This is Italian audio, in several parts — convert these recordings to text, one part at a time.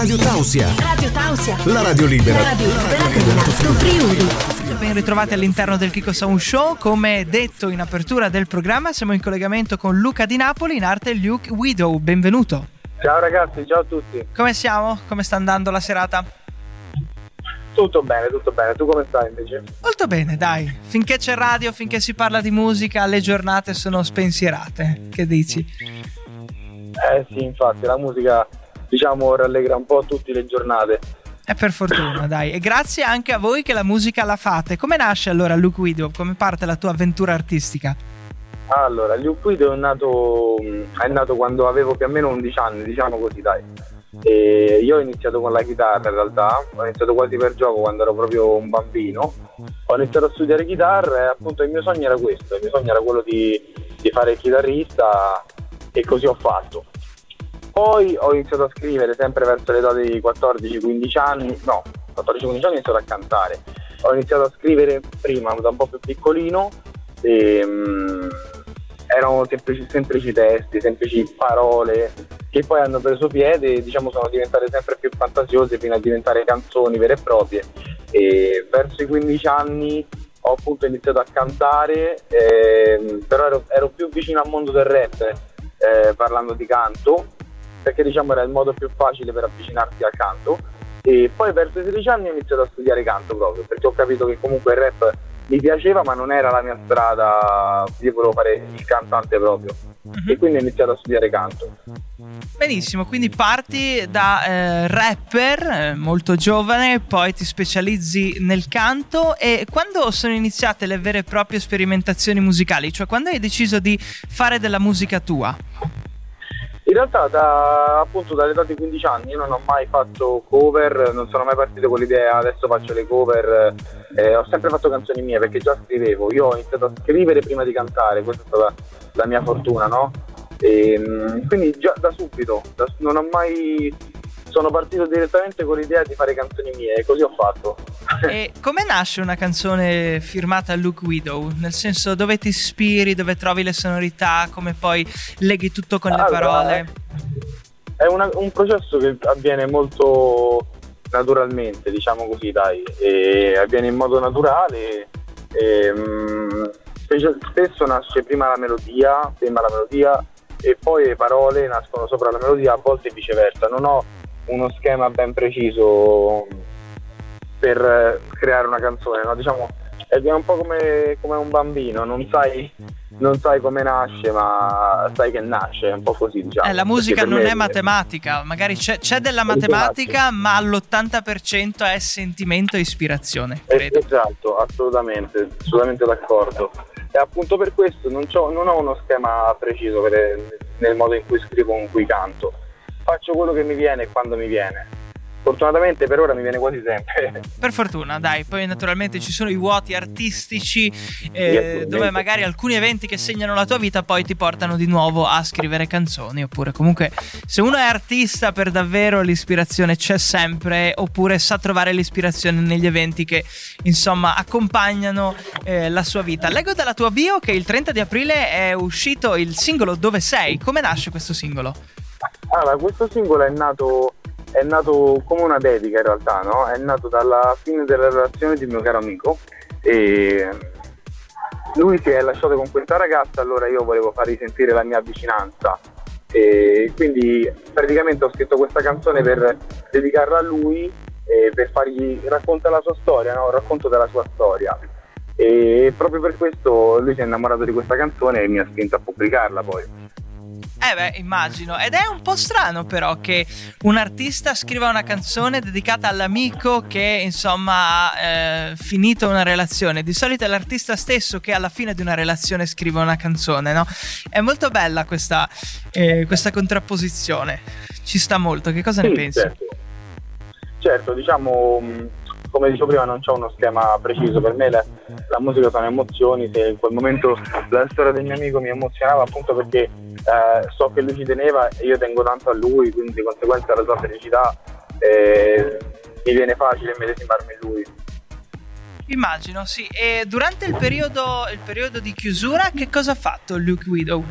Radio Tausia. Radio Tausia. La radio libera. La radio libera dell'Alto Friuli. Ben ritrovati all'interno del Kiko Sound Show. Come detto in apertura del programma, siamo in collegamento con Luca di Napoli, in arte Luke Widow. Benvenuto. Ciao ragazzi, ciao a tutti. Come siamo? Come sta andando la serata? Tutto bene, tutto bene. Tu come stai invece? Molto bene, dai. Finché c'è radio, finché si parla di musica, le giornate sono spensierate. Che dici? Eh sì, infatti, la musica diciamo rallegra un po' tutte le giornate. E per fortuna, dai. E grazie anche a voi che la musica la fate. Come nasce allora Luke Widow? Come parte la tua avventura artistica? Allora, Luke Widow è nato, è nato quando avevo più o meno 11 anni, diciamo così, dai. E io ho iniziato con la chitarra in realtà, ho iniziato quasi per gioco quando ero proprio un bambino. Ho iniziato a studiare chitarra e appunto il mio sogno era questo, il mio sogno era quello di, di fare il chitarrista e così ho fatto. Poi ho iniziato a scrivere sempre verso l'età dei 14-15 anni, no, 14-15 anni ho iniziato a cantare. Ho iniziato a scrivere prima da un po' più piccolino e um, erano semplici, semplici testi, semplici parole che poi hanno preso piede e diciamo sono diventate sempre più fantasiose fino a diventare canzoni vere e proprie. E verso i 15 anni ho appunto iniziato a cantare, eh, però ero, ero, più vicino al mondo del rap eh, parlando di canto perché diciamo era il modo più facile per avvicinarsi al canto e poi verso i 16 anni ho iniziato a studiare canto proprio perché ho capito che comunque il rap mi piaceva ma non era la mia strada, io volevo fare il cantante proprio uh-huh. e quindi ho iniziato a studiare canto. Benissimo, quindi parti da eh, rapper eh, molto giovane, poi ti specializzi nel canto e quando sono iniziate le vere e proprie sperimentazioni musicali, cioè quando hai deciso di fare della musica tua? In realtà da, appunto dall'età di 15 anni io non ho mai fatto cover, non sono mai partito con l'idea adesso faccio le cover, eh, ho sempre fatto canzoni mie perché già scrivevo, io ho iniziato a scrivere prima di cantare, questa è stata la mia fortuna, no? E, ehm, quindi già da subito, da, non ho mai sono partito direttamente con l'idea di fare canzoni mie e così ho fatto. E come nasce una canzone firmata Luke Widow? Nel senso dove ti ispiri, dove trovi le sonorità, come poi leghi tutto con allora, le parole? È una, un processo che avviene molto naturalmente, diciamo così, dai, e avviene in modo naturale. E, um, spesso nasce prima la melodia, prima la melodia e poi le parole nascono sopra la melodia, a volte viceversa. Non ho uno schema ben preciso per creare una canzone, no? diciamo è un po' come, come un bambino, non sai, non sai, come nasce, ma sai che nasce, è un po' così. Diciamo. Eh, la musica non è matematica, magari c'è, c'è della matematica, esatto. ma l'80% è sentimento e ispirazione. Credo. Esatto, assolutamente, assolutamente d'accordo. E appunto per questo non, non ho uno schema preciso per, nel modo in cui scrivo, in cui canto faccio quello che mi viene quando mi viene. Fortunatamente per ora mi viene quasi sempre. Per fortuna, dai. Poi naturalmente ci sono i vuoti artistici eh, dove magari alcuni eventi che segnano la tua vita poi ti portano di nuovo a scrivere canzoni. Oppure comunque se uno è artista per davvero l'ispirazione c'è sempre. Oppure sa trovare l'ispirazione negli eventi che insomma accompagnano eh, la sua vita. Leggo dalla tua bio che il 30 di aprile è uscito il singolo Dove sei. Come nasce questo singolo? Allora, questo singolo è nato, è nato come una dedica in realtà, no? È nato dalla fine della relazione di mio caro amico e lui si è lasciato con questa ragazza, allora io volevo far risentire la mia vicinanza e quindi praticamente ho scritto questa canzone per dedicarla a lui e per fargli raccontare la sua storia, no? un racconto della sua storia. E proprio per questo lui si è innamorato di questa canzone e mi ha spinto a pubblicarla poi. Eh beh, immagino. Ed è un po' strano però che un artista scriva una canzone dedicata all'amico che insomma ha eh, finito una relazione. Di solito è l'artista stesso che alla fine di una relazione scrive una canzone, no? È molto bella questa, eh, questa contrapposizione. Ci sta molto. Che cosa sì, ne pensi? Certo. certo, diciamo come dicevo prima non c'è uno schema preciso, per me la, la, musica sono emozioni, se in quel momento la storia del mio amico mi emozionava appunto perché eh, so che lui ci teneva e io tengo tanto a lui, quindi di conseguenza la sua felicità eh, mi viene facile medesimarmi in lui. Immagino, sì. E durante il periodo, il periodo, di chiusura che cosa ha fatto Luke Widow?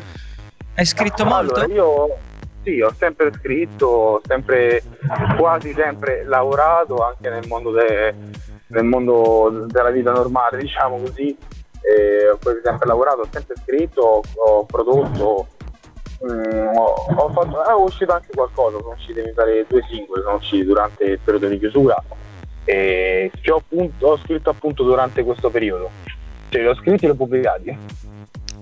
Hai scritto molto? Allora, io sì, ho sempre scritto, ho sempre, quasi sempre lavorato anche nel mondo, de, nel mondo della vita normale, diciamo così. E ho sempre lavorato, ho sempre scritto, ho, ho prodotto, mm, ho, fatto, eh, ho uscito anche qualcosa, sono usciti mi pare due singoli, sono usciti durante il periodo di chiusura e che ho, appunto, ho scritto appunto durante questo periodo. Cioè li ho scritti e li ho pubblicati.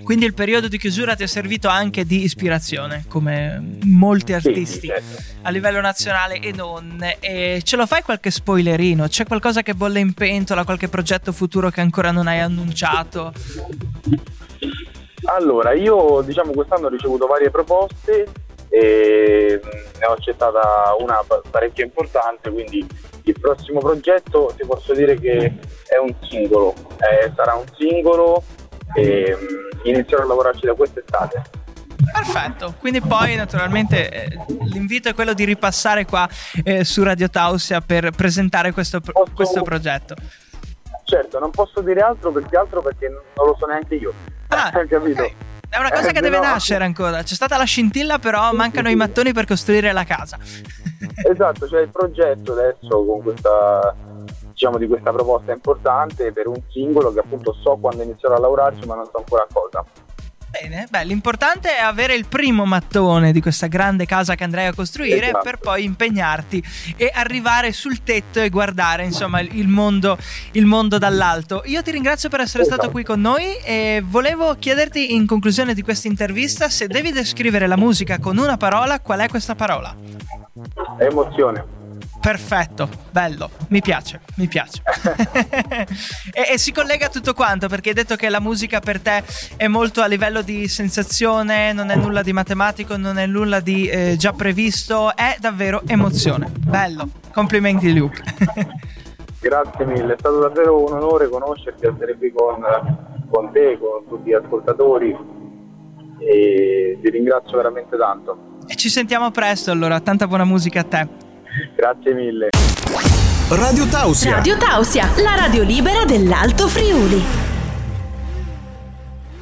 Quindi il periodo di chiusura ti è servito anche di ispirazione, come molti artisti certo. a livello nazionale e non. E ce lo fai qualche spoilerino? C'è qualcosa che bolle in pentola, qualche progetto futuro che ancora non hai annunciato? Allora, io diciamo quest'anno ho ricevuto varie proposte e ne ho accettata una pa- parecchio importante, quindi il prossimo progetto ti posso dire che è un singolo, Eh, sarà un singolo e mh, inizierò a lavorarci da quest'estate. Perfetto, quindi poi naturalmente eh, l'invito è quello di ripassare qua eh, su Radio Tausia per presentare questo, Posso- questo progetto. Certo, non posso dire altro perché altro perché non lo so neanche io. Ah, capito? ok. È una cosa Eh, che deve no. nascere ancora. C'è stata la scintilla, però mancano i mattoni per costruire la casa. Esatto, c'è il progetto adesso con questa diciamo di questa proposta importante per un singolo che appunto so quando inizierò a lavorarci ma non so ancora cosa. Bene, beh, l'importante è avere il primo mattone di questa grande casa che andrai a costruire Esatto. per poi impegnarti e arrivare sul tetto e guardare insomma il mondo, il mondo dall'alto. Io ti ringrazio per essere stato Esatto. qui con noi e volevo chiederti in conclusione di questa intervista se devi descrivere la musica con una parola, qual è questa parola? Emozione. Perfetto, bello, mi piace, mi piace. e, e si collega a tutto quanto perché hai detto che la musica per te è molto a livello di sensazione, non è nulla di matematico, non è nulla di eh, già previsto, è davvero emozione. Bello, complimenti Luke. Grazie mille, è stato davvero un onore conoscerti, essere qui con, con te, con tutti gli ascoltatori e ti ringrazio veramente tanto. e ci sentiamo presto allora, tanta buona musica a te. Grazie mille. Radio Tausia. Radio Tausia, la radio libera dell'Alto Friuli.